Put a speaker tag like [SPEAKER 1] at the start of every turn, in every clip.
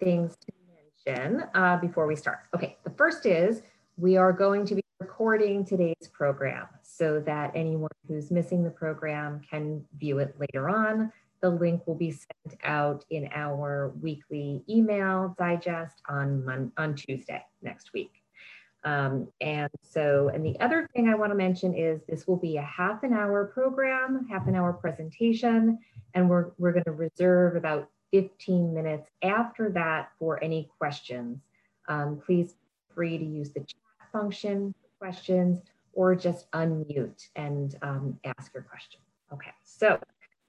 [SPEAKER 1] things to mention uh, before we start. Okay, the first is we are going to be recording today's program so that anyone who's missing the program can view it later on. The link will be sent out in our weekly email digest on, Mon on Tuesday next week. Um, and so, and the other thing I want to mention is this will be a half an hour program, half an hour presentation, and we're, we're going to reserve about 15 minutes after that for any questions. Um, please feel free to use the chat function for questions or just unmute and um, ask your question. Okay, so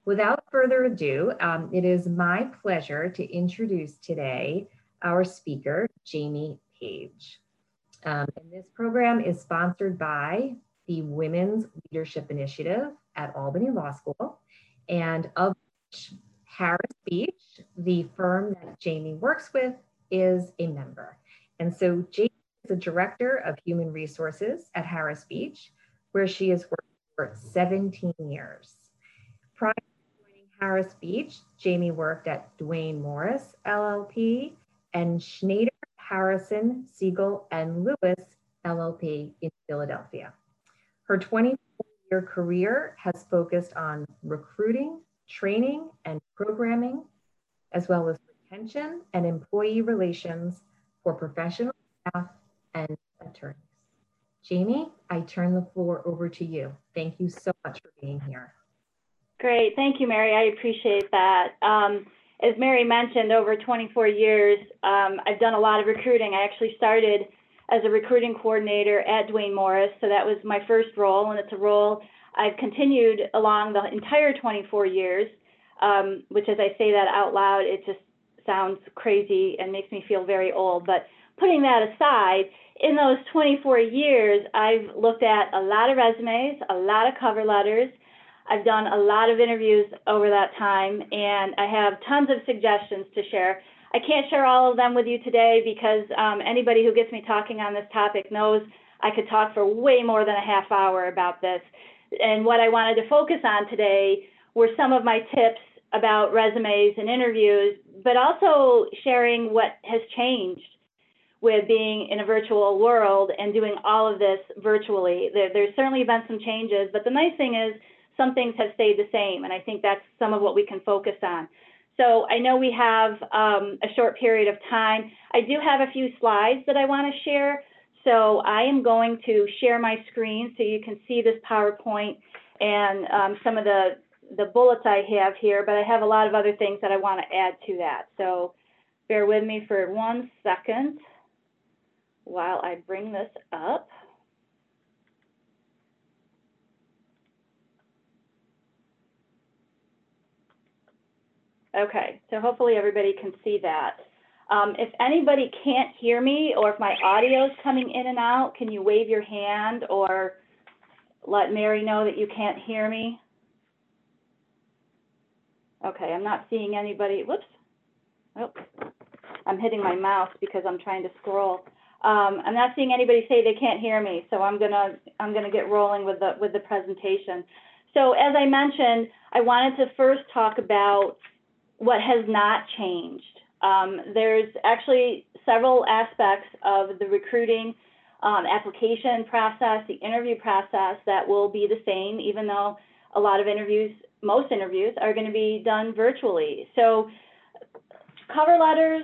[SPEAKER 1] without further ado, um, it is my pleasure to introduce today our speaker, Jamie Page. Um, and this program is sponsored by the Women's Leadership Initiative at Albany Law School and of which Harris Beach, the firm that Jamie works with, is a member. And so Jamie is the Director of Human Resources at Harris Beach, where she has worked for 17 years. Prior to joining Harris Beach, Jamie worked at Duane Morris LLP and Schnader, Harrison, Segal, and Lewis LLP in Philadelphia. Her 24 year career has focused on recruiting, training, and programming, as well as retention and employee relations for professional staff and attorneys. Jamie, I turn the floor over to you. Thank you so much for being here.
[SPEAKER 2] Great. Thank you, Mary. I appreciate that. Um, as Mary mentioned, over 24 years, um, I've done a lot of recruiting. I actually started as a recruiting coordinator at Duane Morris, so that was my first role, and it's a role I've continued along the entire 24 years, um, which as I say that out loud, it just sounds crazy and makes me feel very old. But putting that aside, in those 24 years, I've looked at a lot of resumes, a lot of cover letters. I've done a lot of interviews over that time, and I have tons of suggestions to share. I can't share all of them with you today because um, anybody who gets me talking on this topic knows I could talk for way more than a half hour about this. And what I wanted to focus on today were some of my tips about resumes and interviews, but also sharing what has changed with being in a virtual world and doing all of this virtually. There, there's certainly been some changes, but the nice thing is some things have stayed the same, and I think that's some of what we can focus on. So I know we have um, a short period of time. I do have a few slides that I want to share. So I am going to share my screen so you can see this PowerPoint and um, some of the, the bullets I have here, but I have a lot of other things that I want to add to that. So bear with me for one second while I bring this up. Okay, so hopefully everybody can see that. Um, if anybody can't hear me or if my audio is coming in and out, can you wave your hand or let Mary know that you can't hear me? Okay, I'm not seeing anybody. Whoops. Oh, I'm hitting my mouse because I'm trying to scroll. Um, I'm not seeing anybody say they can't hear me, so I'm gonna I'm gonna get rolling with the with the presentation. So as I mentioned, I wanted to first talk about what has not changed. Um, there's actually several aspects of the recruiting um, application process, the interview process that will be the same, even though a lot of interviews, most interviews are going to be done virtually. So cover letters,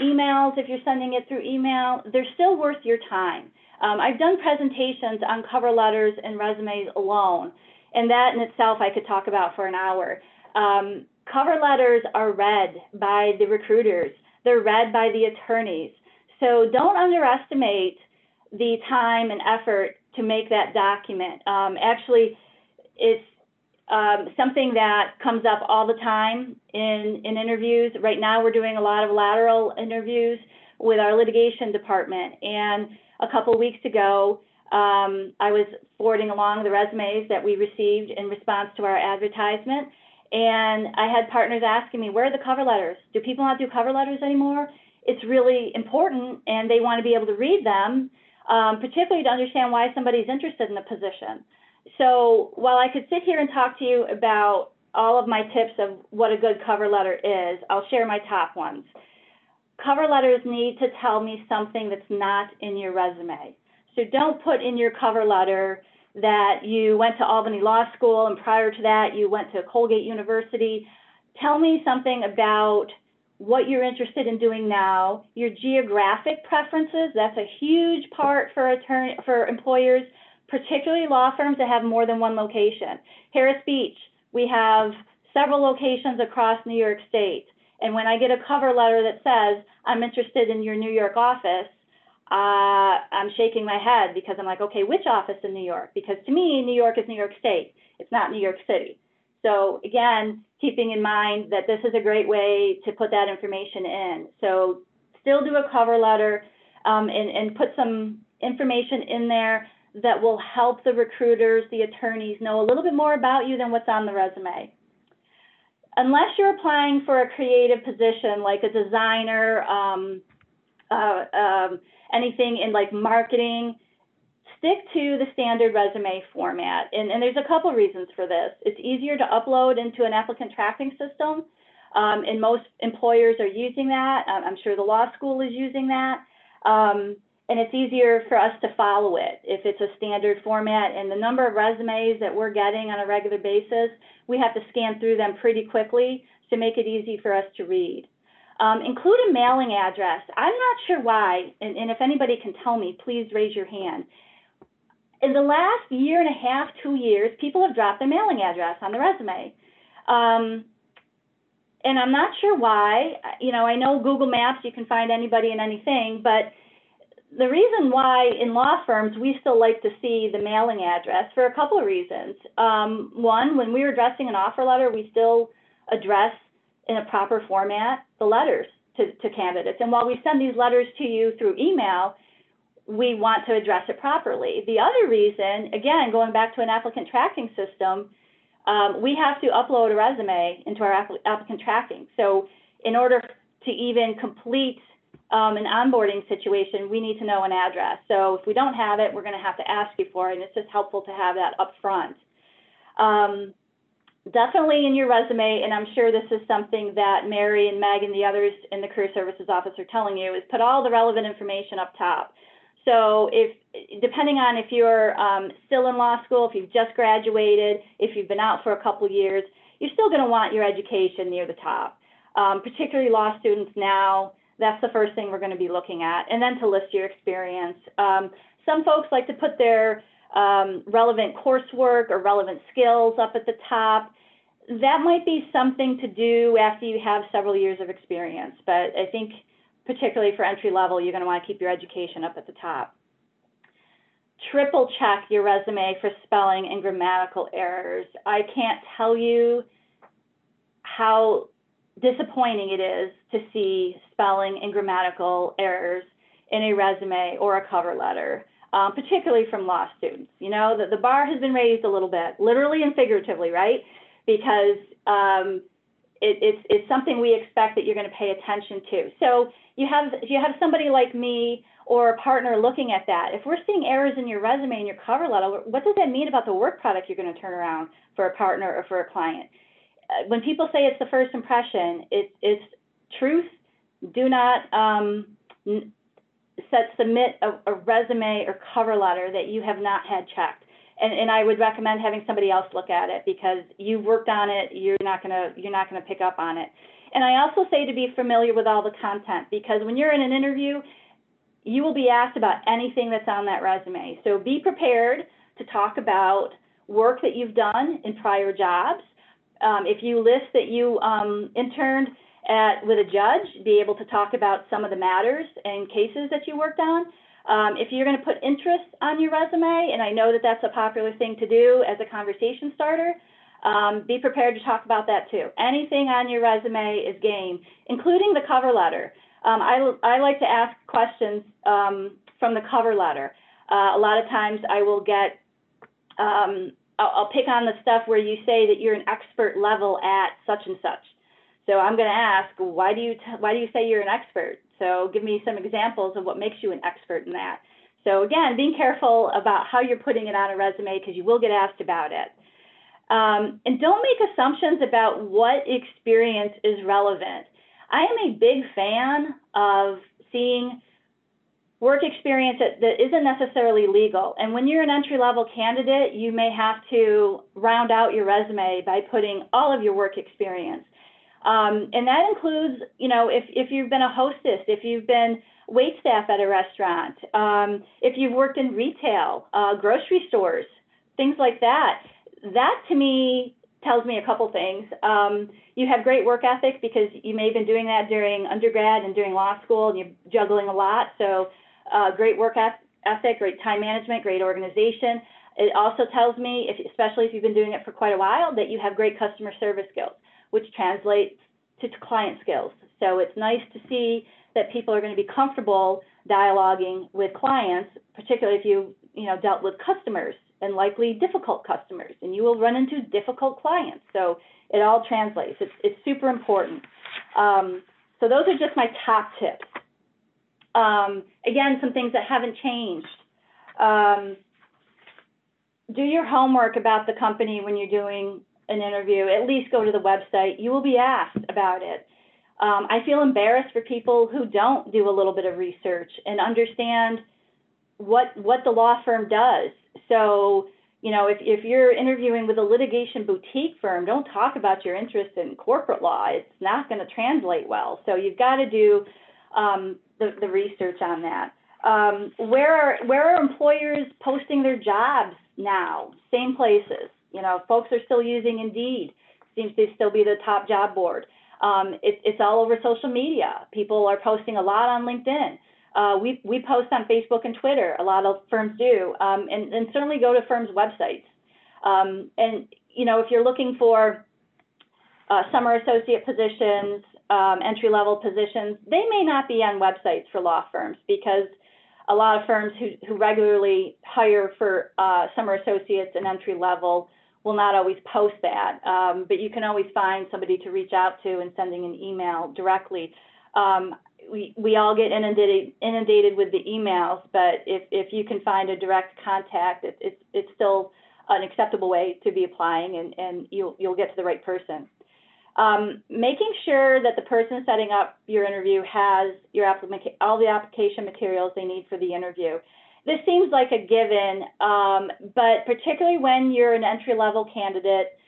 [SPEAKER 2] emails, if you're sending it through email, they're still worth your time. Um, I've done presentations on cover letters and resumes alone, and that in itself I could talk about for an hour. Um, cover letters are read by the recruiters, they're read by the attorneys. So don't underestimate the time and effort to make that document. Um, actually, it's um, something that comes up all the time in, in interviews. Right now, we're doing a lot of lateral interviews with our litigation department. And a couple weeks ago, um, I was forwarding along the resumes that we received in response to our advertisement. And I had partners asking me, where are the cover letters? Do people not do cover letters anymore? It's really important, and they want to be able to read them, um, particularly to understand why somebody's interested in the position. So while I could sit here and talk to you about all of my tips of what a good cover letter is, I'll share my top ones. cover letters need to tell me something that's not in your resume. So don't put in your cover letter that you went to Albany Law School and prior to that you went to Colgate University. Tell me something about what you're interested in doing now, your geographic preferences. That's a huge part for attorney for employers, particularly law firms that have more than one location. Harris Beach, we have several locations across New York State. And when I get a cover letter that says, I'm interested in your New York office, uh, I'm shaking my head because I'm like, okay, which office in New York? Because to me, New York is New York State. It's not New York City. So again, keeping in mind that this is a great way to put that information in. So still do a cover letter um, and, and put some information in there that will help the recruiters, the attorneys know a little bit more about you than what's on the resume. Unless you're applying for a creative position like a designer, um, uh, um, anything in like marketing, stick to the standard resume format. And, and there's a couple reasons for this. It's easier to upload into an applicant tracking system. Um, and most employers are using that. I'm sure the law school is using that. Um, and it's easier for us to follow it if it's a standard format. And the number of resumes that we're getting on a regular basis, we have to scan through them pretty quickly to make it easy for us to read. Um, include a mailing address. I'm not sure why, and, and if anybody can tell me, please raise your hand. In the last year and a half, two years, people have dropped their mailing address on the resume. Um, and I'm not sure why. You know, I know Google Maps, you can find anybody and anything, but the reason why in law firms we still like to see the mailing address for a couple of reasons. Um, one, when we were addressing an offer letter, we still address in a proper format the letters to, to candidates. And while we send these letters to you through email, we want to address it properly. The other reason, again, going back to an applicant tracking system, um, we have to upload a resume into our applicant tracking. So in order to even complete um, an onboarding situation, we need to know an address. So if we don't have it, we're going to have to ask you for it, and it's just helpful to have that up front. Um, definitely in your resume, and I'm sure this is something that Mary and Meg and the others in the Career Services Office are telling you, is put all the relevant information up top. So if, depending on if you're um, still in law school, if you've just graduated, if you've been out for a couple years, you're still going to want your education near the top. Um, particularly law students now, that's the first thing we're going to be looking at. And then to list your experience. Um, some folks like to put their um, relevant coursework or relevant skills up at the top. That might be something to do after you have several years of experience, but I think particularly for entry level, you're going to want to keep your education up at the top. Triple check your resume for spelling and grammatical errors. I can't tell you how disappointing it is to see spelling and grammatical errors in a resume or a cover letter, um, particularly from law students. You know, the, the bar has been raised a little bit, literally and figuratively, right? Because um, it, it's, it's something we expect that you're going to pay attention to. So you have, if you have somebody like me or a partner looking at that, if we're seeing errors in your resume and your cover letter, what does that mean about the work product you're going to turn around for a partner or for a client? Uh, when people say it's the first impression, it, it's truth. Do not um, set, submit a, a, resume or cover letter that you have not had checked. And, and I would recommend having somebody else look at it because you've worked on it. You're not gonna you're not gonna pick up on it. And I also say to be familiar with all the content because when you're in an interview, you will be asked about anything that's on that resume. So be prepared to talk about work that you've done in prior jobs um, if you list that you um, interned at, with a judge, be able to talk about some of the matters and cases that you worked on. Um, if you're going to put interest on your resume, and I know that that's a popular thing to do as a conversation starter, um, be prepared to talk about that too. Anything on your resume is game, including the cover letter. Um, I, I like to ask questions um, from the cover letter. Uh, a lot of times I will get um, I'll, I'll pick on the stuff where you say that you're an expert level at such and such. So I'm going to ask, why do you why do you say you're an expert? So give me some examples of what makes you an expert in that. So again, being careful about how you're putting it on a resume because you will get asked about it. Um, and don't make assumptions about what experience is relevant. I am a big fan of seeing work experience that, that isn't necessarily legal. And when you're an entry level candidate, you may have to round out your resume by putting all of your work experience. Um, and that includes, you know, if, if you've been a hostess, if you've been wait staff at a restaurant, um, if you've worked in retail, uh, grocery stores, things like that. That to me tells me a couple things. Um, you have great work ethic because you may have been doing that during undergrad and during law school and you're juggling a lot. So uh, great work ethic, great time management, great organization. It also tells me, if, especially if you've been doing it for quite a while, that you have great customer service skills, which translates to client skills. So it's nice to see that people are going to be comfortable dialoguing with clients, particularly if you, you know, dealt with customers and likely difficult customers, and you will run into difficult clients. So it all translates. It's, it's super important. Um, so those are just my top tips. Um, again, some things that haven't changed. Um, do your homework about the company when you're doing an interview. At least go to the website. You will be asked about it. Um, I feel embarrassed for people who don't do a little bit of research and understand what what the law firm does. So, you know, if, if you're interviewing with a litigation boutique firm, don't talk about your interest in corporate law. It's not going to translate well. So you've got to do um, the, the research on that. Um, where are where are employers posting their jobs now? Same places. You know, folks are still using Indeed. Seems to still be the top job board. Um, it, it's all over social media. People are posting a lot on LinkedIn. Uh, we, we post on Facebook and Twitter. A lot of firms do, um, and, and certainly go to firms' websites. Um, and you know, if you're looking for uh, summer associate positions, um, entry level positions, they may not be on websites for law firms because a lot of firms who, who regularly hire for uh, summer associates and entry level will not always post that. Um, but you can always find somebody to reach out to and sending an email directly. Um, we, we all get inundated, inundated with the emails, but if, if you can find a direct contact, it, it's, it's still an acceptable way to be applying and, and you'll, you'll get to the right person. Um, making sure that the person setting up your interview has your all the application materials they need for the interview. This seems like a given, um, but particularly when you're an entry level candidate,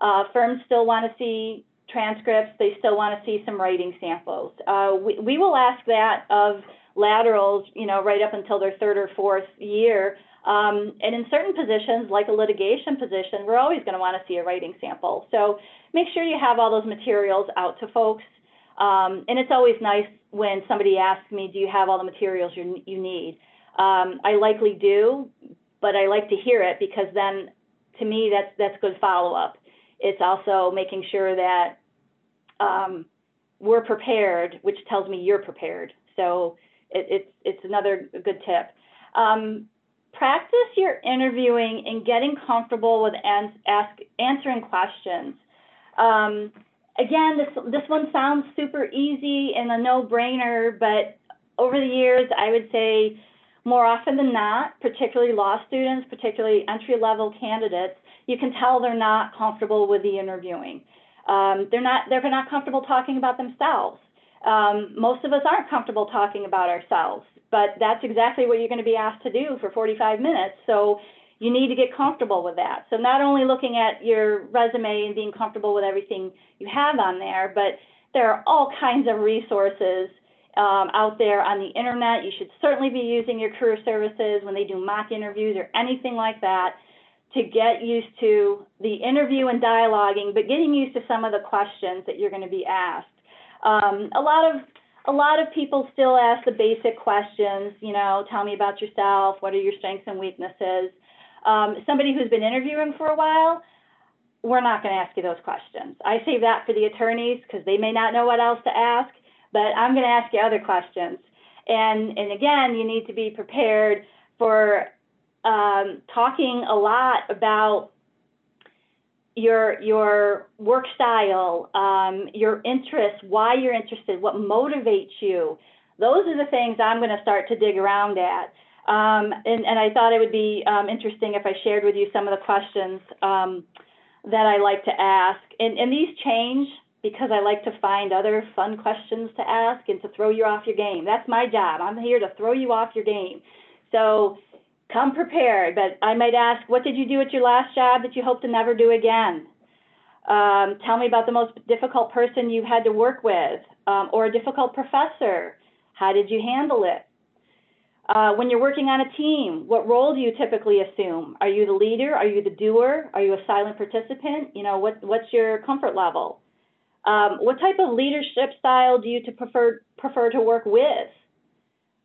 [SPEAKER 2] uh, firms still want to see transcripts, they still want to see some writing samples. Uh, we, we will ask that of laterals, you know, right up until their third or fourth year. Um, and in certain positions, like a litigation position, we're always going to want to see a writing sample. So make sure you have all those materials out to folks. Um, and it's always nice when somebody asks me, do you have all the materials you, you need? Um, I likely do, but I like to hear it because then to me, that's, that's good follow-up. It's also making sure that um, we're prepared, which tells me you're prepared. So it, it's, it's another good tip. Um, practice your interviewing and getting comfortable with ans ask, answering questions. Um, again, this, this one sounds super easy and a no-brainer, but over the years, I would say more often than not, particularly law students, particularly entry-level candidates, you can tell they're not comfortable with the interviewing. Um, they're not they're not comfortable talking about themselves. Um, most of us aren't comfortable talking about ourselves, but that's exactly what you're going to be asked to do for 45 minutes. So you need to get comfortable with that. So not only looking at your resume and being comfortable with everything you have on there, but there are all kinds of resources um, out there on the internet. You should certainly be using your career services when they do mock interviews or anything like that to get used to the interview and dialoguing, but getting used to some of the questions that you're going to be asked. Um, a lot of a lot of people still ask the basic questions, you know, tell me about yourself, what are your strengths and weaknesses. Um, somebody who's been interviewing for a while, we're not going to ask you those questions. I save that for the attorneys because they may not know what else to ask, but I'm going to ask you other questions. And, and again, you need to be prepared for um, talking a lot about your your work style, um, your interests, why you're interested, what motivates you. Those are the things I'm going to start to dig around at. Um, and, and, I thought it would be um, interesting if I shared with you some of the questions um, that I like to ask. And, and these change because I like to find other fun questions to ask and to throw you off your game. That's my job. I'm here to throw you off your game. So come prepared, but I might ask, what did you do at your last job that you hope to never do again? Um, tell me about the most difficult person you had to work with um, or a difficult professor. How did you handle it? Uh, when you're working on a team, what role do you typically assume? Are you the leader? Are you the doer? Are you a silent participant? You know, what, what's your comfort level? Um, what type of leadership style do you to prefer, prefer to work with?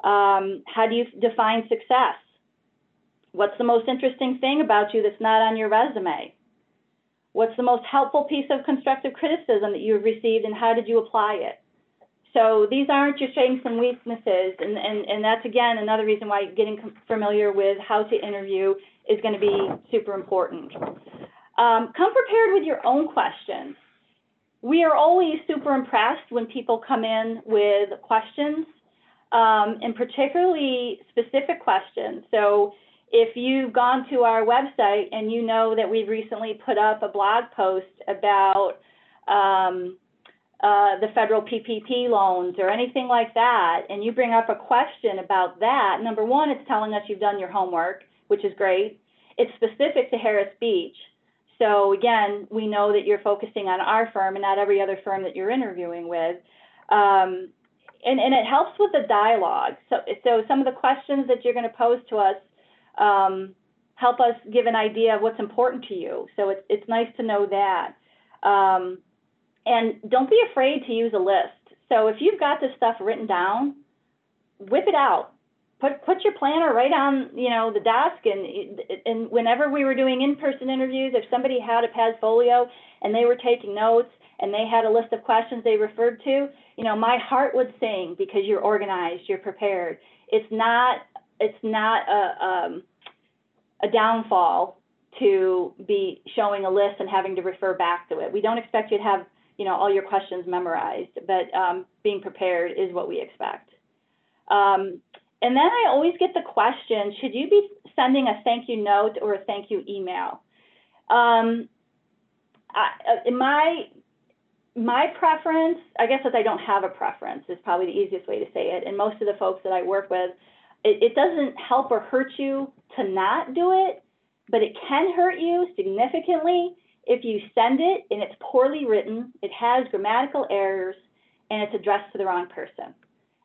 [SPEAKER 2] Um, how do you define success? What's the most interesting thing about you that's not on your resume? What's the most helpful piece of constructive criticism that you've received and how did you apply it? So these aren't your strengths and weaknesses, and, and, and that's again another reason why getting familiar with how to interview is going to be super important. Um, come prepared with your own questions. We are always super impressed when people come in with questions, um, and particularly specific questions. So if you've gone to our website and you know that we've recently put up a blog post about um, uh, the federal PPP loans or anything like that, and you bring up a question about that, number one, it's telling us you've done your homework, which is great. It's specific to Harris Beach. So again, we know that you're focusing on our firm and not every other firm that you're interviewing with. Um, and, and it helps with the dialogue. So, so some of the questions that you're going to pose to us um, help us give an idea of what's important to you. So it's, it's nice to know that. Um, and don't be afraid to use a list. So if you've got this stuff written down, whip it out. Put put your planner right on you know the desk, and and whenever we were doing in-person interviews, if somebody had a Padfolio and they were taking notes and they had a list of questions they referred to, you know, my heart would sing because you're organized, you're prepared. It's not it's not a um, a downfall to be showing a list and having to refer back to it. We don't expect you to have you know, all your questions memorized, but um, being prepared is what we expect. Um, and then I always get the question, should you be sending a thank you note or a thank you email? Um, I, uh, my, my preference, I guess that I don't have a preference is probably the easiest way to say it. And most of the folks that I work with, it, it doesn't help or hurt you to not do it, but it can hurt you significantly if you send it and it's poorly written, it has grammatical errors, and it's addressed to the wrong person.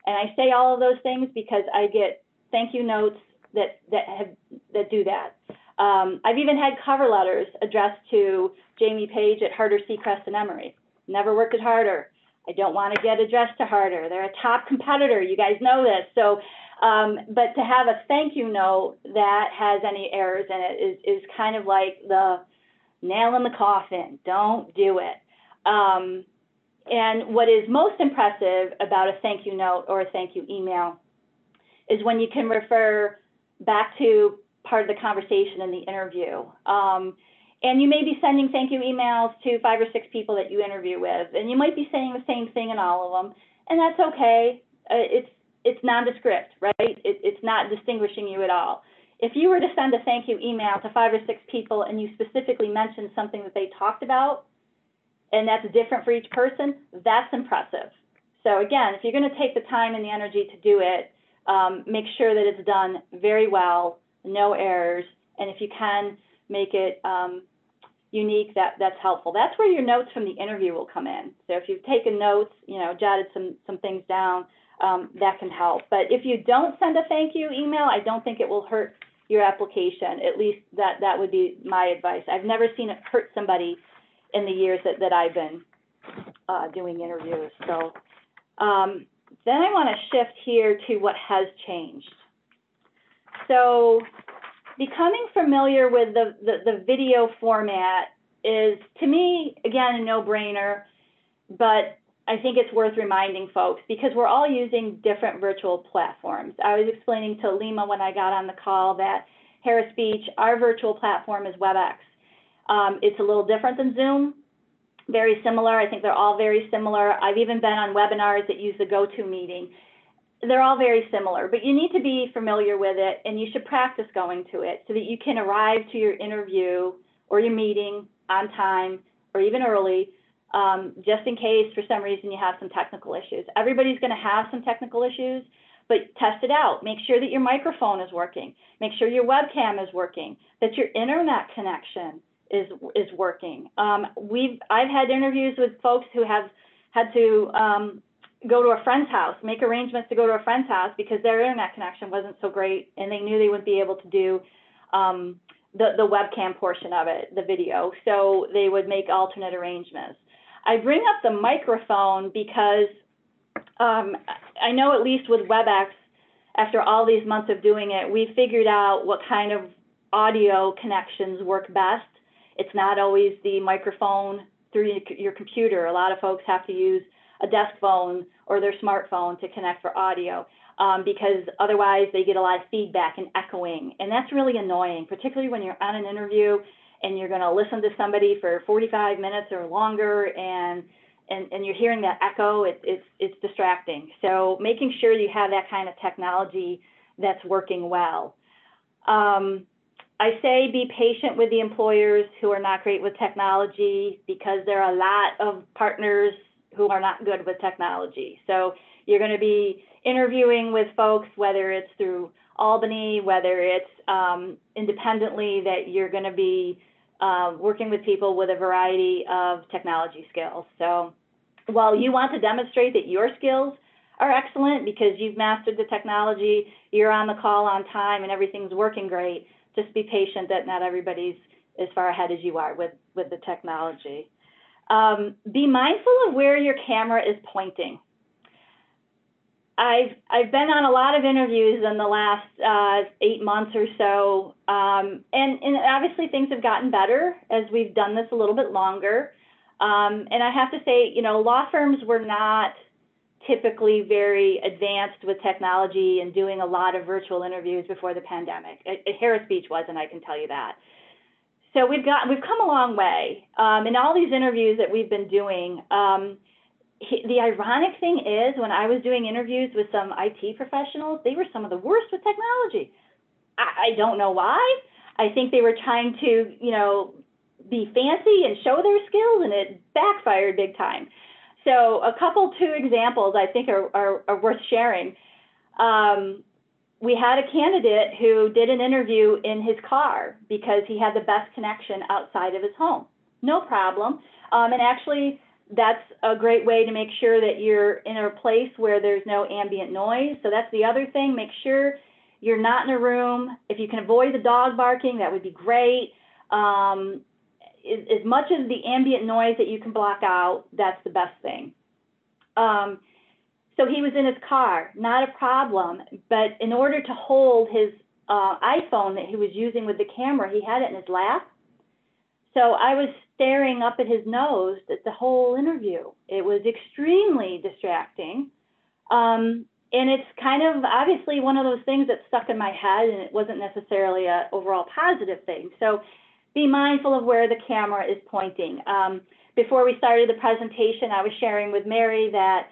[SPEAKER 2] And I say all of those things because I get thank you notes that that have that do that. Um, I've even had cover letters addressed to Jamie Page at Harter, Secrest, and Emery. Never worked at Harter. I don't want to get addressed to Harter. They're a top competitor. You guys know this. So, um, but to have a thank you note that has any errors in it is is kind of like the nail in the coffin. Don't do it. Um, and what is most impressive about a thank you note or a thank you email is when you can refer back to part of the conversation in the interview. Um, and you may be sending thank you emails to five or six people that you interview with, and you might be saying the same thing in all of them, and that's okay. Uh, it's it's nondescript, right? It, it's not distinguishing you at all. If you were to send a thank you email to five or six people and you specifically mentioned something that they talked about, and that's different for each person, that's impressive. So again, if you're going to take the time and the energy to do it, um, make sure that it's done very well, no errors, and if you can make it um, unique, that that's helpful. That's where your notes from the interview will come in. So if you've taken notes, you know, jotted some some things down, um, that can help. But if you don't send a thank you email, I don't think it will hurt your application. At least that, that would be my advice. I've never seen it hurt somebody in the years that, that I've been uh, doing interviews. So um, then I want to shift here to what has changed. So becoming familiar with the, the, the video format is, to me, again, a no-brainer, but I think it's worth reminding folks because we're all using different virtual platforms. I was explaining to Lima when I got on the call that Harris Beach, our virtual platform is WebEx. Um, it's a little different than Zoom, very similar. I think they're all very similar. I've even been on webinars that use the GoToMeeting. They're all very similar, but you need to be familiar with it and you should practice going to it so that you can arrive to your interview or your meeting on time or even early um, just in case for some reason you have some technical issues. Everybody's going to have some technical issues, but test it out. Make sure that your microphone is working. Make sure your webcam is working, that your internet connection is, is working. Um, we've, I've had interviews with folks who have had to um, go to a friend's house, make arrangements to go to a friend's house because their internet connection wasn't so great and they knew they wouldn't be able to do um, the, the webcam portion of it, the video. So they would make alternate arrangements. I bring up the microphone because um, I know at least with WebEx, after all these months of doing it, we figured out what kind of audio connections work best. It's not always the microphone through your computer. A lot of folks have to use a desk phone or their smartphone to connect for audio um, because otherwise they get a lot of feedback and echoing. And that's really annoying, particularly when you're on an interview and you're going to listen to somebody for 45 minutes or longer and and, and you're hearing that echo, it, it's, it's distracting. So making sure you have that kind of technology that's working well. Um, I say be patient with the employers who are not great with technology because there are a lot of partners who are not good with technology. So you're going to be interviewing with folks, whether it's through Albany, whether it's um, independently, that you're going to be uh, working with people with a variety of technology skills. So while you want to demonstrate that your skills are excellent because you've mastered the technology, you're on the call on time, and everything's working great, just be patient that not everybody's as far ahead as you are with, with the technology. Um, be mindful of where your camera is pointing. I've I've been on a lot of interviews in the last uh, eight months or so, um, and and obviously things have gotten better as we've done this a little bit longer. Um, and I have to say, you know, law firms were not typically very advanced with technology and doing a lot of virtual interviews before the pandemic. Harris Beach wasn't, I can tell you that. So we've got we've come a long way. Um, in all these interviews that we've been doing, um, he, the ironic thing is when I was doing interviews with some IT professionals, they were some of the worst with technology. I, I don't know why. I think they were trying to, you know, be fancy and show their skills, and it backfired big time. So a couple, two examples I think are, are, are worth sharing. Um, we had a candidate who did an interview in his car because he had the best connection outside of his home. No problem. Um, and actually, that's a great way to make sure that you're in a place where there's no ambient noise. So that's the other thing. Make sure you're not in a room. If you can avoid the dog barking, that would be great. Um, as, as much as the ambient noise that you can block out, that's the best thing. Um, so he was in his car, not a problem. But in order to hold his uh, iPhone that he was using with the camera, he had it in his lap. So I was staring up at his nose the whole interview. It was extremely distracting. Um, and it's kind of obviously one of those things that stuck in my head, and it wasn't necessarily an overall positive thing. So be mindful of where the camera is pointing. Um, before we started the presentation, I was sharing with Mary that,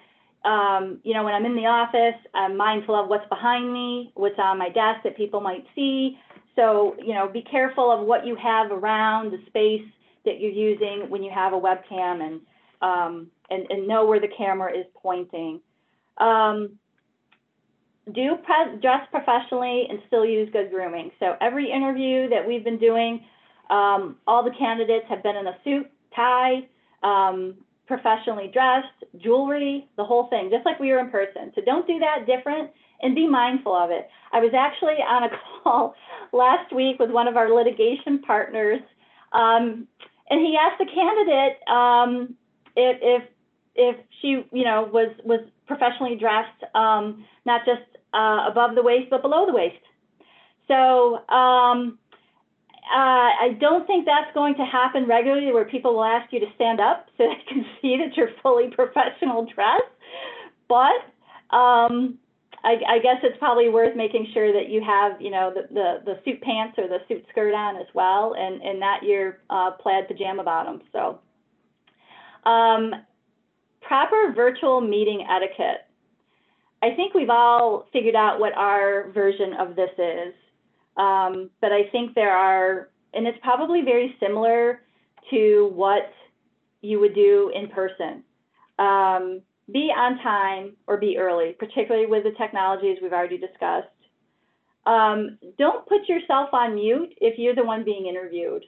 [SPEAKER 2] um, you know, when I'm in the office, I'm mindful of what's behind me, what's on my desk that people might see. So, you know, be careful of what you have around the space that you're using when you have a webcam and, um, and, and know where the camera is pointing. Um, do dress professionally and still use good grooming. So every interview that we've been doing, um, all the candidates have been in a suit, tie, um, professionally dressed, jewelry, the whole thing, just like we were in person. So don't do that different and be mindful of it. I was actually on a call last week with one of our litigation partners, um, and he asked the candidate um, if, if if she, you know, was was professionally dressed, um, not just uh, above the waist but below the waist. So um, uh, I don't think that's going to happen regularly where people will ask you to stand up so they can see that you're fully professional dress. But um, I, I, guess it's probably worth making sure that you have, you know, the, the, the suit pants or the suit skirt on as well, and, and not your uh, plaid pajama bottoms. So, um, proper virtual meeting etiquette. I think we've all figured out what our version of this is. Um, but I think there are, and it's probably very similar to what you would do in person. Um, be on time or be early, particularly with the technologies we've already discussed. Um, don't put yourself on mute if you're the one being interviewed.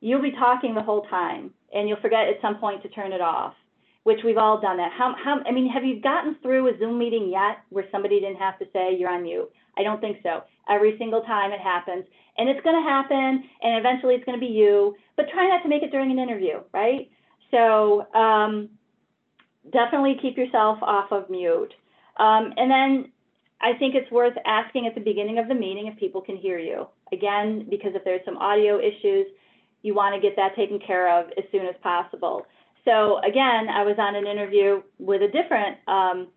[SPEAKER 2] You'll be talking the whole time and you'll forget at some point to turn it off, which we've all done that. How, how, I mean, have you gotten through a Zoom meeting yet where somebody didn't have to say you're on mute? I don't think so. Every single time it happens and it's going to happen and eventually it's going to be you, but try not to make it during an interview, right? So, um, definitely keep yourself off of mute. Um, and then I think it's worth asking at the beginning of the meeting if people can hear you. Again, because if there's some audio issues, you want to get that taken care of as soon as possible. So again, I was on an interview with a different um,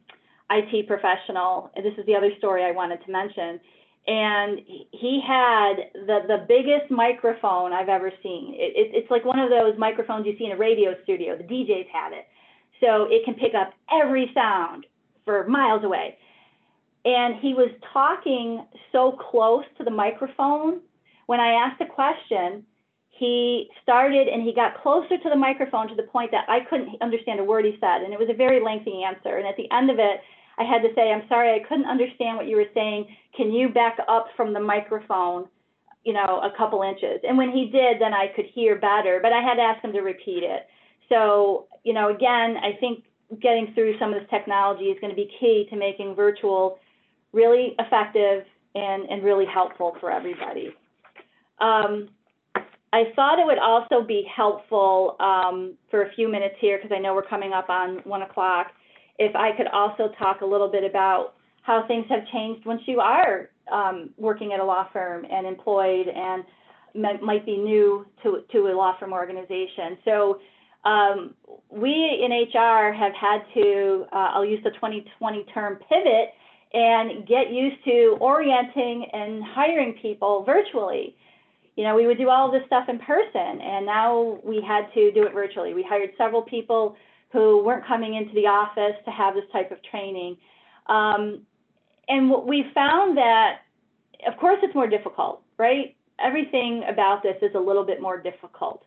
[SPEAKER 2] IT professional, and this is the other story I wanted to mention. And he had the, the biggest microphone I've ever seen. It, it, it's like one of those microphones you see in a radio studio. The DJs have it. So it can pick up every sound for miles away. And he was talking so close to the microphone. When I asked a question, he started and he got closer to the microphone to the point that I couldn't understand a word he said. And it was a very lengthy answer. And at the end of it, I had to say, I'm sorry, I couldn't understand what you were saying. Can you back up from the microphone, you know, a couple inches? And when he did, then I could hear better, but I had to ask him to repeat it. So, you know, again, I think getting through some of this technology is going to be key to making virtual really effective and, and really helpful for everybody. Um, I thought it would also be helpful um, for a few minutes here, because I know we're coming up on one o'clock, if I could also talk a little bit about how things have changed once you are um, working at a law firm and employed and might be new to, to a law firm organization. So um, we in HR have had to, uh, I'll use the 2020 term pivot and get used to orienting and hiring people virtually. You know, we would do all of this stuff in person, and now we had to do it virtually. We hired several people who weren't coming into the office to have this type of training. Um, and we found that, of course, it's more difficult, right? Everything about this is a little bit more difficult.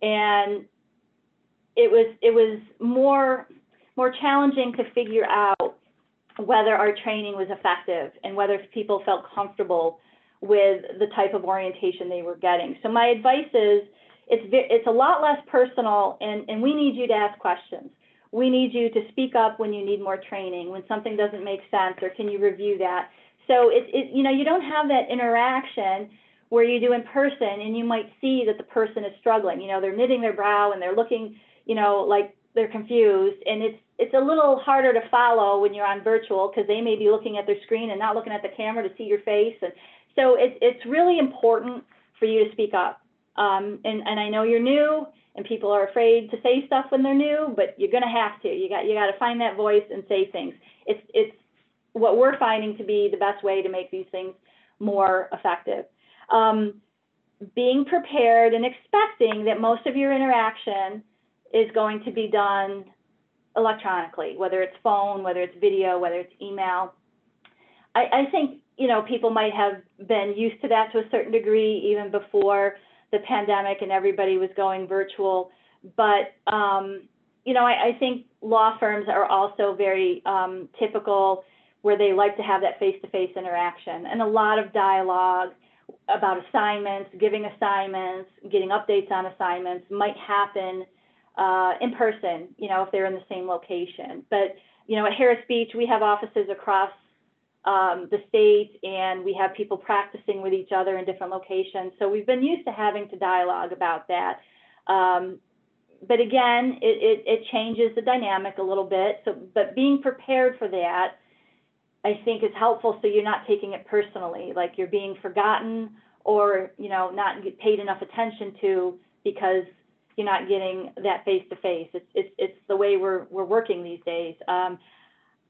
[SPEAKER 2] And it was it was more more challenging to figure out whether our training was effective and whether people felt comfortable with the type of orientation they were getting. So my advice is it's it's a lot less personal and, and we need you to ask questions. We need you to speak up when you need more training, when something doesn't make sense, or can you review that? So it, it you know, you don't have that interaction where you do in person and you might see that the person is struggling. You know, they're knitting their brow and they're looking you know, like they're confused and it's it's a little harder to follow when you're on virtual because they may be looking at their screen and not looking at the camera to see your face and so it's it's really important for you to speak up um, and and I know you're new and people are afraid to say stuff when they're new but you're gonna have to. You got you got to find that voice and say things. It's it's what we're finding to be the best way to make these things more effective. Um, being prepared and expecting that most of your interaction is going to be done electronically, whether it's phone, whether it's video, whether it's email. I, I think, you know, people might have been used to that to a certain degree even before the pandemic and everybody was going virtual. But, um, you know, I, I think law firms are also very um, typical where they like to have that face-to-face interaction and a lot of dialogue about assignments, giving assignments, getting updates on assignments might happen uh, in person, you know, if they're in the same location. But, you know, at Harris Beach, we have offices across um, the state and we have people practicing with each other in different locations. So we've been used to having to dialogue about that. Um, but again, it, it, it, changes the dynamic a little bit. So, but being prepared for that, I think is helpful. So you're not taking it personally, like you're being forgotten or, you know, not paid enough attention to because you're not getting that face to face. It's it's it's the way we're we're working these days. Um,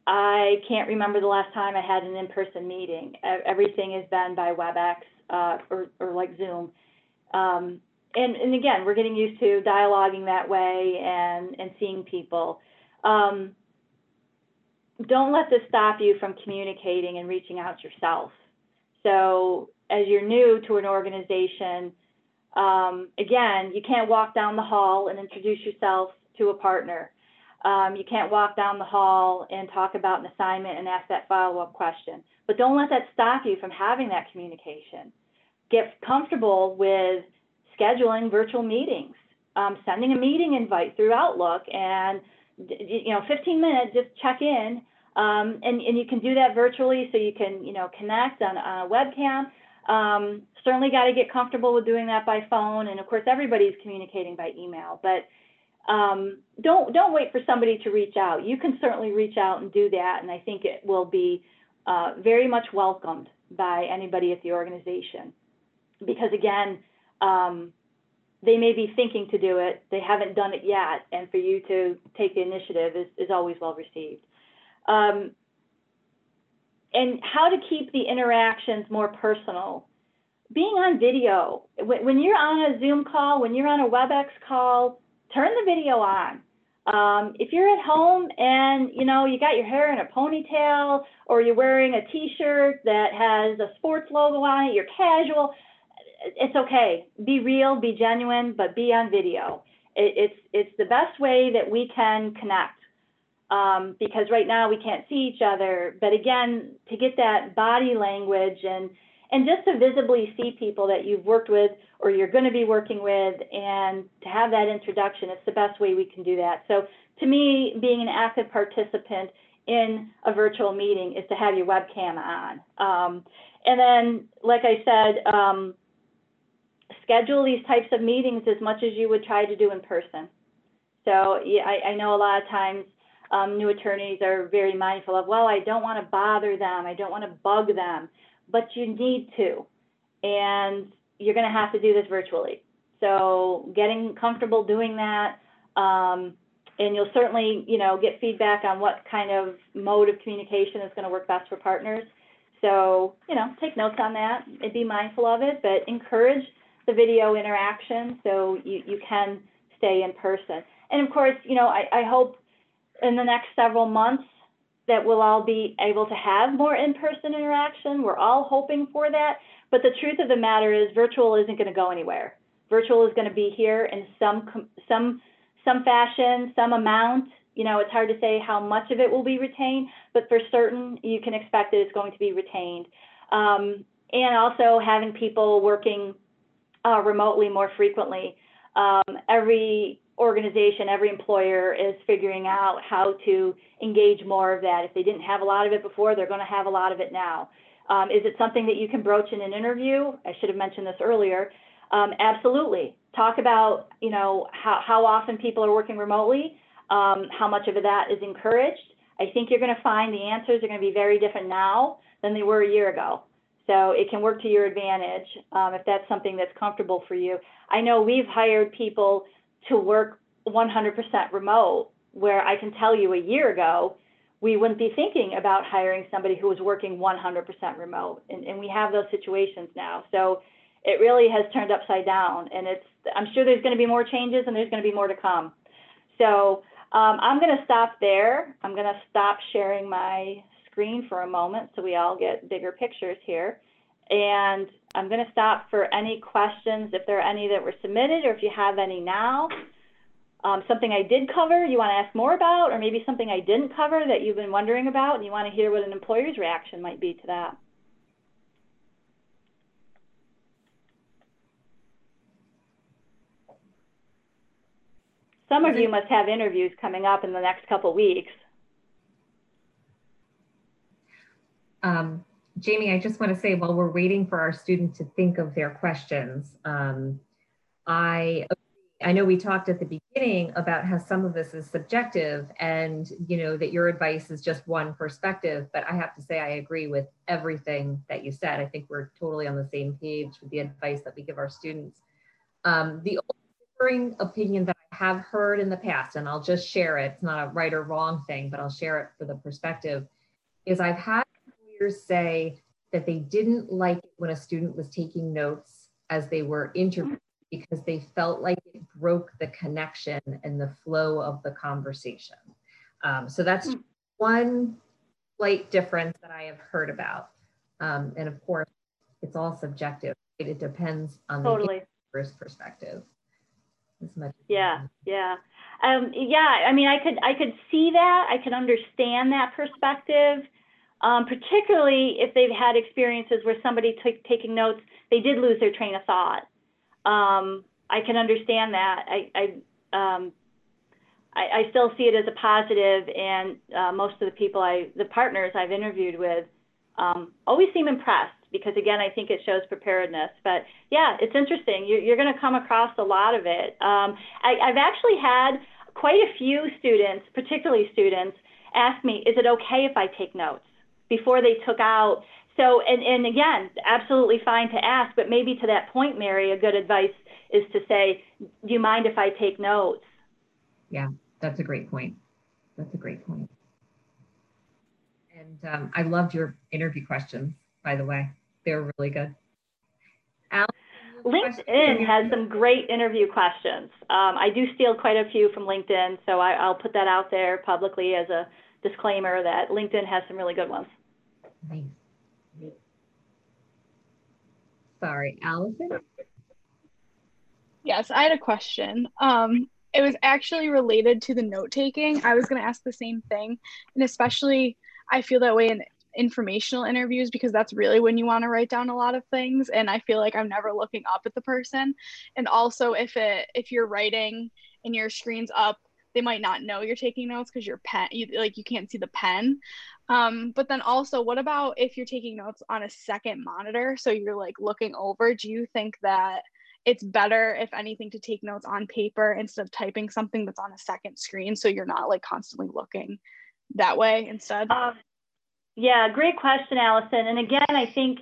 [SPEAKER 2] I can't remember the last time I had an in-person meeting. Everything has been by WebEx uh, or or like Zoom. Um, and and again, we're getting used to dialoguing that way and and seeing people. Um, don't let this stop you from communicating and reaching out yourself. So as you're new to an organization, Um, again, you can't walk down the hall and introduce yourself to a partner. Um, you can't walk down the hall and talk about an assignment and ask that follow-up question. But don't let that stop you from having that communication. Get comfortable with scheduling virtual meetings, um, sending a meeting invite through Outlook and, you know, 15 minutes, just check in. Um, and, and you can do that virtually so you can, you know, connect on, on a webcam. Um, certainly got to get comfortable with doing that by phone. And of course, everybody's communicating by email, but um, don't don't wait for somebody to reach out. You can certainly reach out and do that, and I think it will be uh, very much welcomed by anybody at the organization. Because again, um, they may be thinking to do it, they haven't done it yet, and for you to take the initiative is, is always well received. Um, and how to keep the interactions more personal. Being on video, when you're on a Zoom call, when you're on a WebEx call, turn the video on. Um, if you're at home and you know you got your hair in a ponytail or you're wearing a t-shirt that has a sports logo on it, you're casual, it's okay. Be real, be genuine, but be on video. It, it's it's the best way that we can connect um, because right now we can't see each other. But again, to get that body language and and just to visibly see people that you've worked with or you're going to be working with and to have that introduction, it's the best way we can do that. So to me, being an active participant in a virtual meeting is to have your webcam on. Um, and then, like I said, um, schedule these types of meetings as much as you would try to do in person. So yeah, I, I know a lot of times um, new attorneys are very mindful of, well, I don't want to bother them, I don't want to bug them but you need to. And you're going to have to do this virtually. So getting comfortable doing that, um, and you'll certainly, you know, get feedback on what kind of mode of communication is going to work best for partners. So, you know, take notes on that and be mindful of it, but encourage the video interaction so you, you can stay in person. And of course, you know, I, I hope in the next several months that we'll all be able to have more in-person interaction. We're all hoping for that. But the truth of the matter is virtual isn't going to go anywhere. Virtual is going to be here in some, some, some fashion, some amount. You know, it's hard to say how much of it will be retained, but for certain, you can expect that it's going to be retained. Um, and also having people working uh, remotely more frequently. Um, every organization, every employer is figuring out how to engage more of that. If they didn't have a lot of it before, they're going to have a lot of it now. Um, is it something that you can broach in an interview? I should have mentioned this earlier. Um, absolutely. Talk about, you know, how, how often people are working remotely, um, how much of that is encouraged. I think you're going to find the answers are going to be very different now than they were a year ago. So it can work to your advantage um, if that's something that's comfortable for you. I know we've hired people to work 100% remote, where I can tell you a year ago, we wouldn't be thinking about hiring somebody who was working 100% remote. And, and we have those situations now. So it really has turned upside down. And it's, I'm sure there's going to be more changes and there's going to be more to come. So um, I'm going to stop there. I'm going to stop sharing my screen for a moment so we all get bigger pictures here. And I'm going to stop for any questions, if there are any that were submitted, or if you have any now. Um, something I did cover you want to ask more about, or maybe something I didn't cover that you've been wondering about and you want to hear what an employer's reaction might be to that. Some of you must have interviews coming up in the next couple weeks.
[SPEAKER 1] Um, Jamie, I just want to say while we're waiting for our students to think of their questions, um, I I know we talked at the beginning about how some of this is subjective and you know that your advice is just one perspective, but I have to say I agree with everything that you said. I think we're totally on the same page with the advice that we give our students. Um, the differing opinion that I have heard in the past, and I'll just share it, it's not a right or wrong thing, but I'll share it for the perspective, is I've had employers say that they didn't like it when a student was taking notes as they were interviewed because they felt like it broke the connection and the flow of the conversation. Um, so that's mm. one slight difference that I have heard about. Um, and of course, it's all subjective. It depends on
[SPEAKER 2] totally.
[SPEAKER 1] first perspective. As much.
[SPEAKER 2] Yeah, yeah. Um, yeah, I mean, I could, I could see that. I could understand that perspective. Um, particularly if they've had experiences where somebody took taking notes, they did lose their train of thought. Um, I can understand that. I, I, um, I, I, still see it as a positive, and uh, most of the people I, the partners I've interviewed with, um, always seem impressed because again, I think it shows preparedness. But yeah, it's interesting. You're, you're going to come across a lot of it. Um, I, I've actually had quite a few students, particularly students, ask me, "Is it okay if I take notes?" Before they took out. So, and, and again, absolutely fine to ask, but maybe to that point, Mary, a good advice is to say, "Do you mind if I take notes?"
[SPEAKER 1] Yeah, that's a great point. That's a great point. And um, I loved your interview questions, by the way. They're really good.
[SPEAKER 2] LinkedIn has some great interview questions. Um, I do steal quite a few from LinkedIn, so I, will put that out there publicly as a disclaimer that LinkedIn has some really good ones.
[SPEAKER 1] Nice. Sorry, Allison?
[SPEAKER 3] Yes, I had a question. Um, it was actually related to the note taking. I was going to ask the same thing, and especially I feel that way in informational interviews because that's really when you want to write down a lot of things and i feel like i'm never looking up at the person and also if it if you're writing and your screen's up they might not know you're taking notes because your pen you, like you can't see the pen. Um, but then also what about if you're taking notes on a second monitor? So you're like looking over. Do you think that it's better if anything to take notes on paper instead of typing something that's on a second screen so you're not like constantly looking that way instead?
[SPEAKER 2] Um, yeah, great question, Allison. And again, I think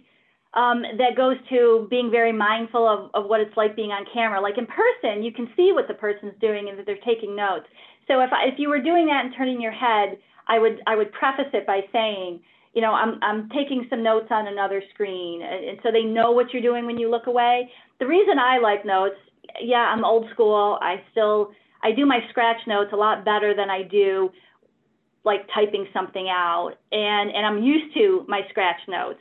[SPEAKER 2] um, that goes to being very mindful of, of what it's like being on camera. Like in person, you can see what the person's doing and that they're taking notes. So if, I, if you were doing that and turning your head, I would, I would preface it by saying, you know, I'm, I'm taking some notes on another screen. And, and so they know what you're doing when you look away. The reason I like notes, yeah, I'm old school. I still, I do my scratch notes a lot better than I do like typing something out and and I'm used to my scratch notes.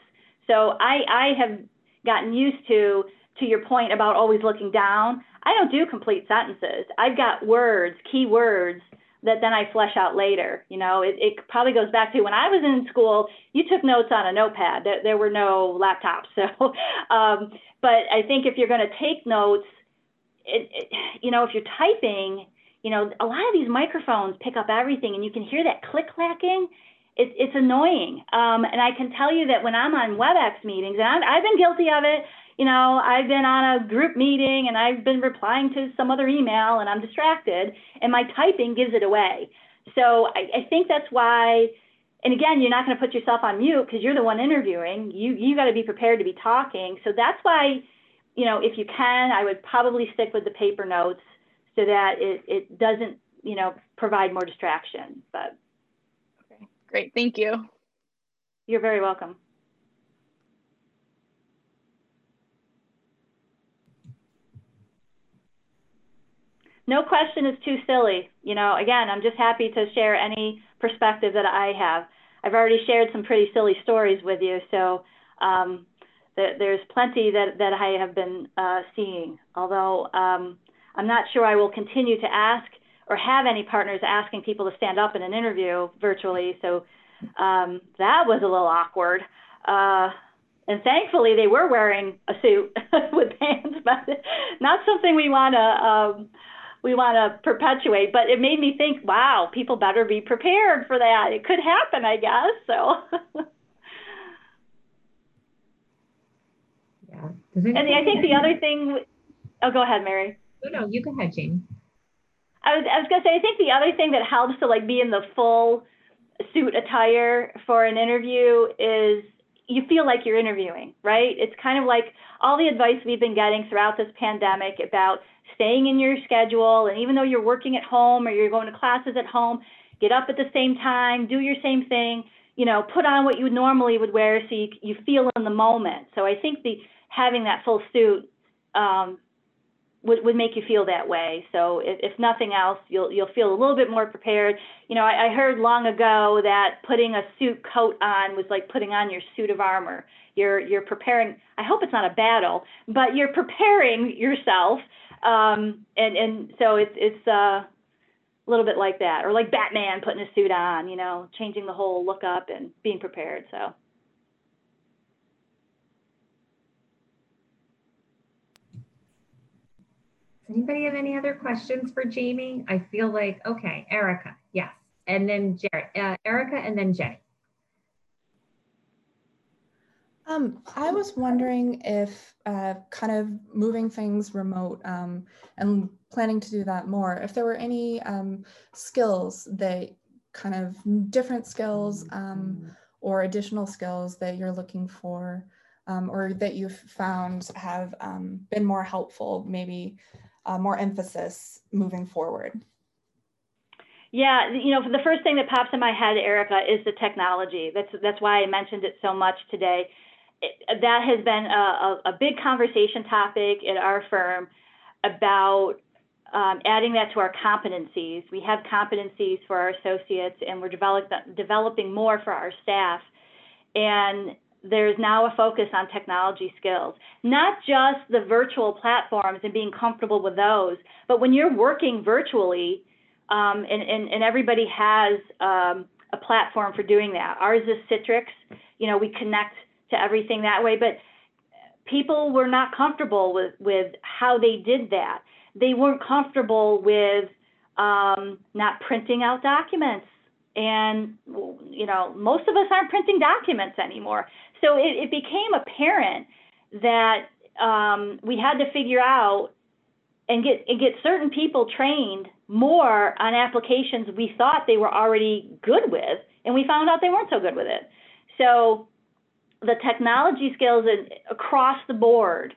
[SPEAKER 2] So I I have gotten used to to your point about always looking down. I don't do complete sentences. I've got words, key words that then I flesh out later. You know, it, it probably goes back to when I was in school, you took notes on a notepad. There, there were no laptops. So, um, but I think if you're going to take notes, it, it, you know, if you're typing, you know, a lot of these microphones pick up everything and you can hear that click clacking. It, it's annoying. Um, and I can tell you that when I'm on WebEx meetings, and I've, I've been guilty of it, you know, I've been on a group meeting and I've been replying to some other email and I'm distracted and my typing gives it away. So I, I think that's why, and again, you're not going to put yourself on mute because you're the one interviewing. You you got to be prepared to be talking. So that's why, you know, if you can, I would probably stick with the paper notes so that it, it doesn't, you know, provide more distraction. But
[SPEAKER 3] great. Thank you.
[SPEAKER 2] You're very welcome. No question is too silly. You know, again, I'm just happy to share any perspective that I have. I've already shared some pretty silly stories with you, so um, th there's plenty that, that I have been uh, seeing. Although um, I'm not sure I will continue to ask or have any partners asking people to stand up in an interview virtually. So um, that was a little awkward. Uh, and thankfully, they were wearing a suit with pants, but not something we want to um, we want to perpetuate. But it made me think, wow, people better be prepared for that. It could happen, I guess. So.
[SPEAKER 1] yeah.
[SPEAKER 2] And I think the other thing. Oh, go ahead, Mary.
[SPEAKER 1] No, no, you go ahead, Jane.
[SPEAKER 2] I was, I was gonna say, I think the other thing that helps to like be in the full suit attire for an interview is you feel like you're interviewing, right? It's kind of like all the advice we've been getting throughout this pandemic about staying in your schedule. And even though you're working at home or you're going to classes at home, get up at the same time, do your same thing, you know, put on what you normally would wear so you, you feel in the moment. So I think the having that full suit um, would, would make you feel that way. So if, if nothing else, you'll you'll feel a little bit more prepared. You know, I, I heard long ago that putting a suit coat on was like putting on your suit of armor. You're you're preparing. I hope it's not a battle, but you're preparing yourself. Um, and and so it's it's uh, a little bit like that, or like Batman putting a suit on. You know, changing the whole look up and being prepared. So.
[SPEAKER 1] Anybody have any other questions for Jamie? I feel like, okay, Erica, yes. And then Jared, uh, Erica and then Jenny.
[SPEAKER 4] Um, I was wondering if uh, kind of moving things remote um, and planning to do that more, if there were any um, skills that kind of different skills um, or additional skills that you're looking for um, or that you've found have um, been more helpful, maybe uh, more emphasis moving forward?
[SPEAKER 2] Yeah, you know, the first thing that pops in my head, Erica, is the technology. That's that's why I mentioned it so much today. It, that has been a, a, big conversation topic at our firm about um, adding that to our competencies. We have competencies for our associates, and we're develop, developing more for our staff. And there's now a focus on technology skills, not just the virtual platforms and being comfortable with those, but when you're working virtually, um, and, and, and everybody has um, a platform for doing that. Ours is Citrix. You know, we connect to everything that way, but people were not comfortable with, with how they did that. They weren't comfortable with um, not printing out documents and you know most of us aren't printing documents anymore so it, it became apparent that um, we had to figure out and get and get certain people trained more on applications we thought they were already good with, and we found out they weren't so good with it. So the technology skills across the board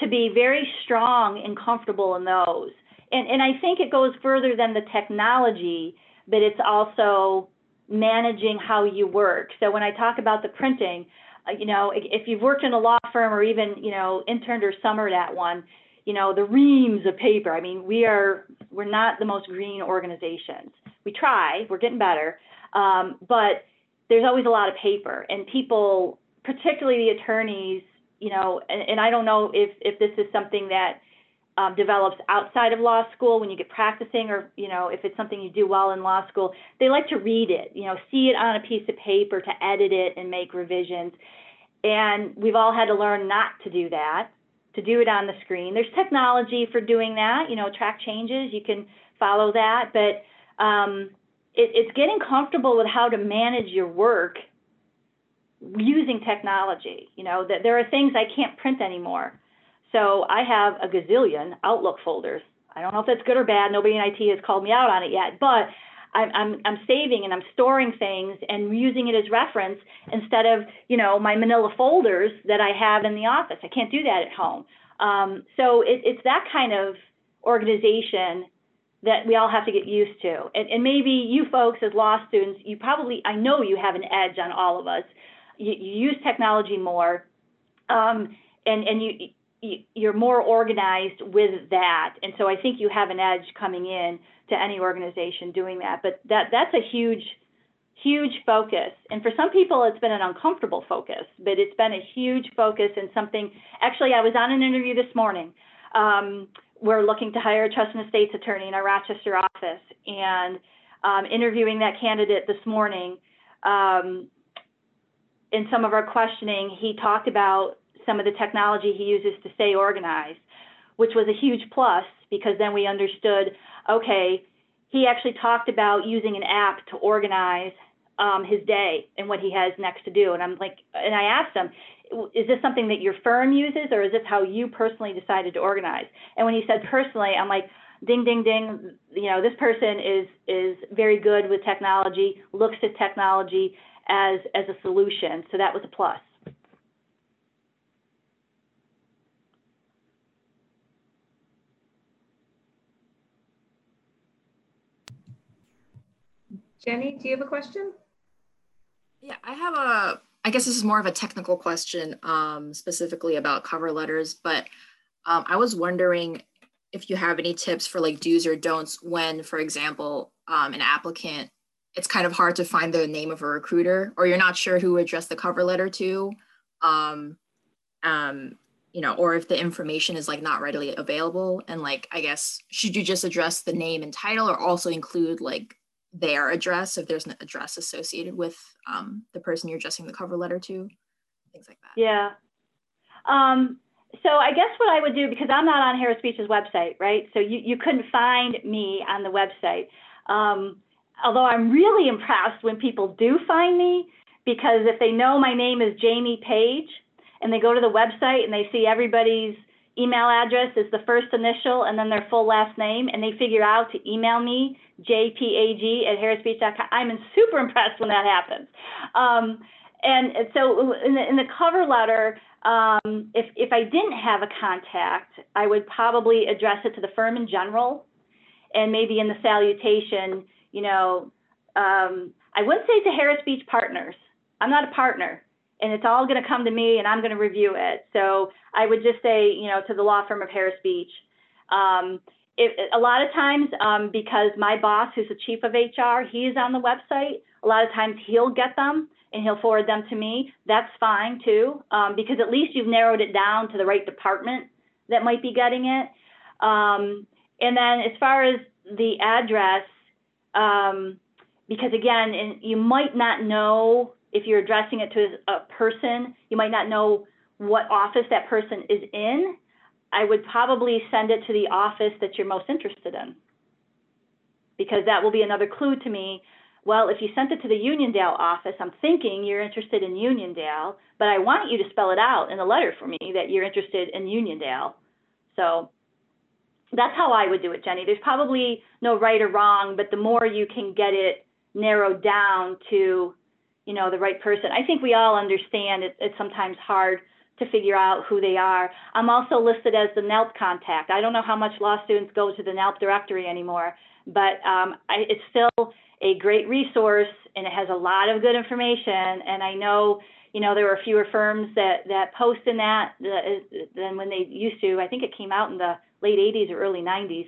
[SPEAKER 2] to be very strong and comfortable in those. And, and I think it goes further than the technology, but it's also managing how you work. So when I talk about the printing, uh, you know, if you've worked in a law firm or even, you know, interned or summered at one, you know, the reams of paper. I mean, we are, we're not the most green organizations. We try, we're getting better, um, but there's always a lot of paper and people, particularly the attorneys, you know, and, and I don't know if, if this is something that um, develops outside of law school when you get practicing or you know if it's something you do well in law school they like to read it you know see it on a piece of paper to edit it and make revisions. And we've all had to learn not to do that to do it on the screen. There's technology for doing that you know track changes you can follow that but um, it, it's getting comfortable with how to manage your work using technology you know that there are things i can't print anymore so I have a gazillion Outlook folders. I don't know if that's good or bad. Nobody in IT has called me out on it yet, but I'm, I'm, I'm saving and I'm storing things and using it as reference instead of, you know, my manila folders that I have in the office. I can't do that at home. Um, so it, it's that kind of organization that we all have to get used to. And, and maybe you folks as law students, you probably, I know you have an edge on all of us. You, you use technology more. Um, and, and you, you're more organized with that. And so I think you have an edge coming in to any organization doing that. But that that's a huge, huge focus. And for some people, it's been an uncomfortable focus, but it's been a huge focus and something. Actually, I was on an interview this morning. Um, we're looking to hire a trust and estates attorney in our Rochester office, and um, interviewing that candidate this morning. Um, in some of our questioning, he talked about some of the technology he uses to stay organized, which was a huge plus because then we understood, okay, he actually talked about using an app to organize um, his day and what he has next to do. And I'm like, and I asked him, is this something that your firm uses or is this how you personally decided to organize? And when he said personally, I'm like, ding, ding, ding, you know, this person is, is very good with technology, looks at technology as, as a solution. So that was a plus.
[SPEAKER 1] Jenny, do you have a question?
[SPEAKER 5] Yeah, I have a, I guess this is more of a technical question um, specifically about cover letters, but um, I was wondering if you have any tips for like do's or don'ts when, for example, um, an applicant, it's kind of hard to find the name of a recruiter or you're not sure who to address the cover letter to. Um, um, you know, or if the information is like not readily available and like, I guess, should you just address the name and title or also include like their address if there's an address associated with um, the person you're addressing the cover letter to, things like that.
[SPEAKER 2] Yeah. Um, so I guess what I would do, because I'm not on Harris Beach's website, right? So you, you couldn't find me on the website. Um, although I'm really impressed when people do find me, because if they know my name is Jamie Page and they go to the website and they see everybody's email address is the first initial and then their full last name, and they figure out to email me, jpag at harrisbeach.com, I'm super impressed when that happens. Um, and so in the, in the cover letter, um, if, if I didn't have a contact, I would probably address it to the firm in general. And maybe in the salutation, you know, um, I wouldn't say to Harris Beach Partners. I'm not a partner, and it's all going to come to me, and I'm going to review it. So I would just say, you know, to the law firm of Harris Beach. Um, it, a lot of times, um, because my boss, who's the chief of HR, he's on the website. A lot of times he'll get them and he'll forward them to me. That's fine too, um, because at least you've narrowed it down to the right department that might be getting it. Um, and then as far as the address, um, because again, and you might not know if you're addressing it to a person, you might not know what office that person is in. I would probably send it to the office that you're most interested in because that will be another clue to me well, if you sent it to the Uniondale office, I'm thinking you're interested in Uniondale, but I want you to spell it out in the letter for me that you're interested in Uniondale. So that's how I would do it, Jenny. There's probably no right or wrong, but the more you can get it narrowed down to, you know, the right person. I think we all understand it, it's sometimes hard to figure out who they are. I'm also listed as the NALP contact. I don't know how much law students go to the NALP directory anymore, but um, I, it's still a great resource and it has a lot of good information. And I know, you know, there are fewer firms that, that post in that than when they used to. I think it came out in the late 80s or early 90s.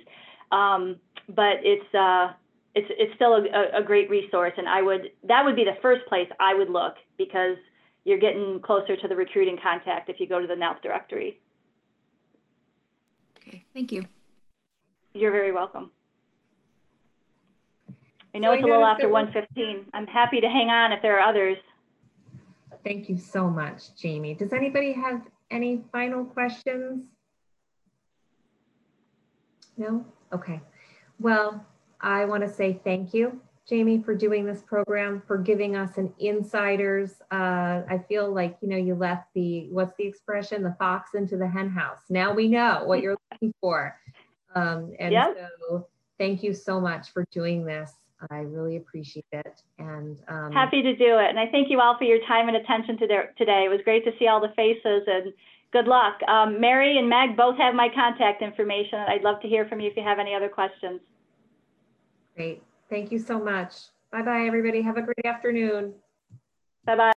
[SPEAKER 2] Um, but it's, uh, it's, it's still a, a great resource. And I would, that would be the first place I would look because you're getting closer to the recruiting contact if you go to the NALP directory.
[SPEAKER 5] Okay, thank you.
[SPEAKER 2] You're very welcome. I know
[SPEAKER 1] So
[SPEAKER 2] it's a little after
[SPEAKER 1] there
[SPEAKER 2] one
[SPEAKER 1] was-
[SPEAKER 2] fifteen. I'm happy to hang on if there are others.
[SPEAKER 1] Thank you so much, Jamie. Does anybody have any final questions? No? Okay. Well, I want to say thank you, Jamie, for doing this program, for giving us an insider's. Uh, I feel like, you know, you left the, what's the expression? The fox into the hen house. Now we know what you're looking for. Um, and so thank you so much for doing this. I really appreciate it. And um,
[SPEAKER 2] Happy to do it. And I thank you all for your time and attention to their- today. It was great to see all the faces and good luck. Um, Mary and Meg both have my contact information. I'd love to hear from you if you have any other questions.
[SPEAKER 1] Great. Thank you so much. Bye bye, everybody. Have a great afternoon.
[SPEAKER 2] Bye-bye.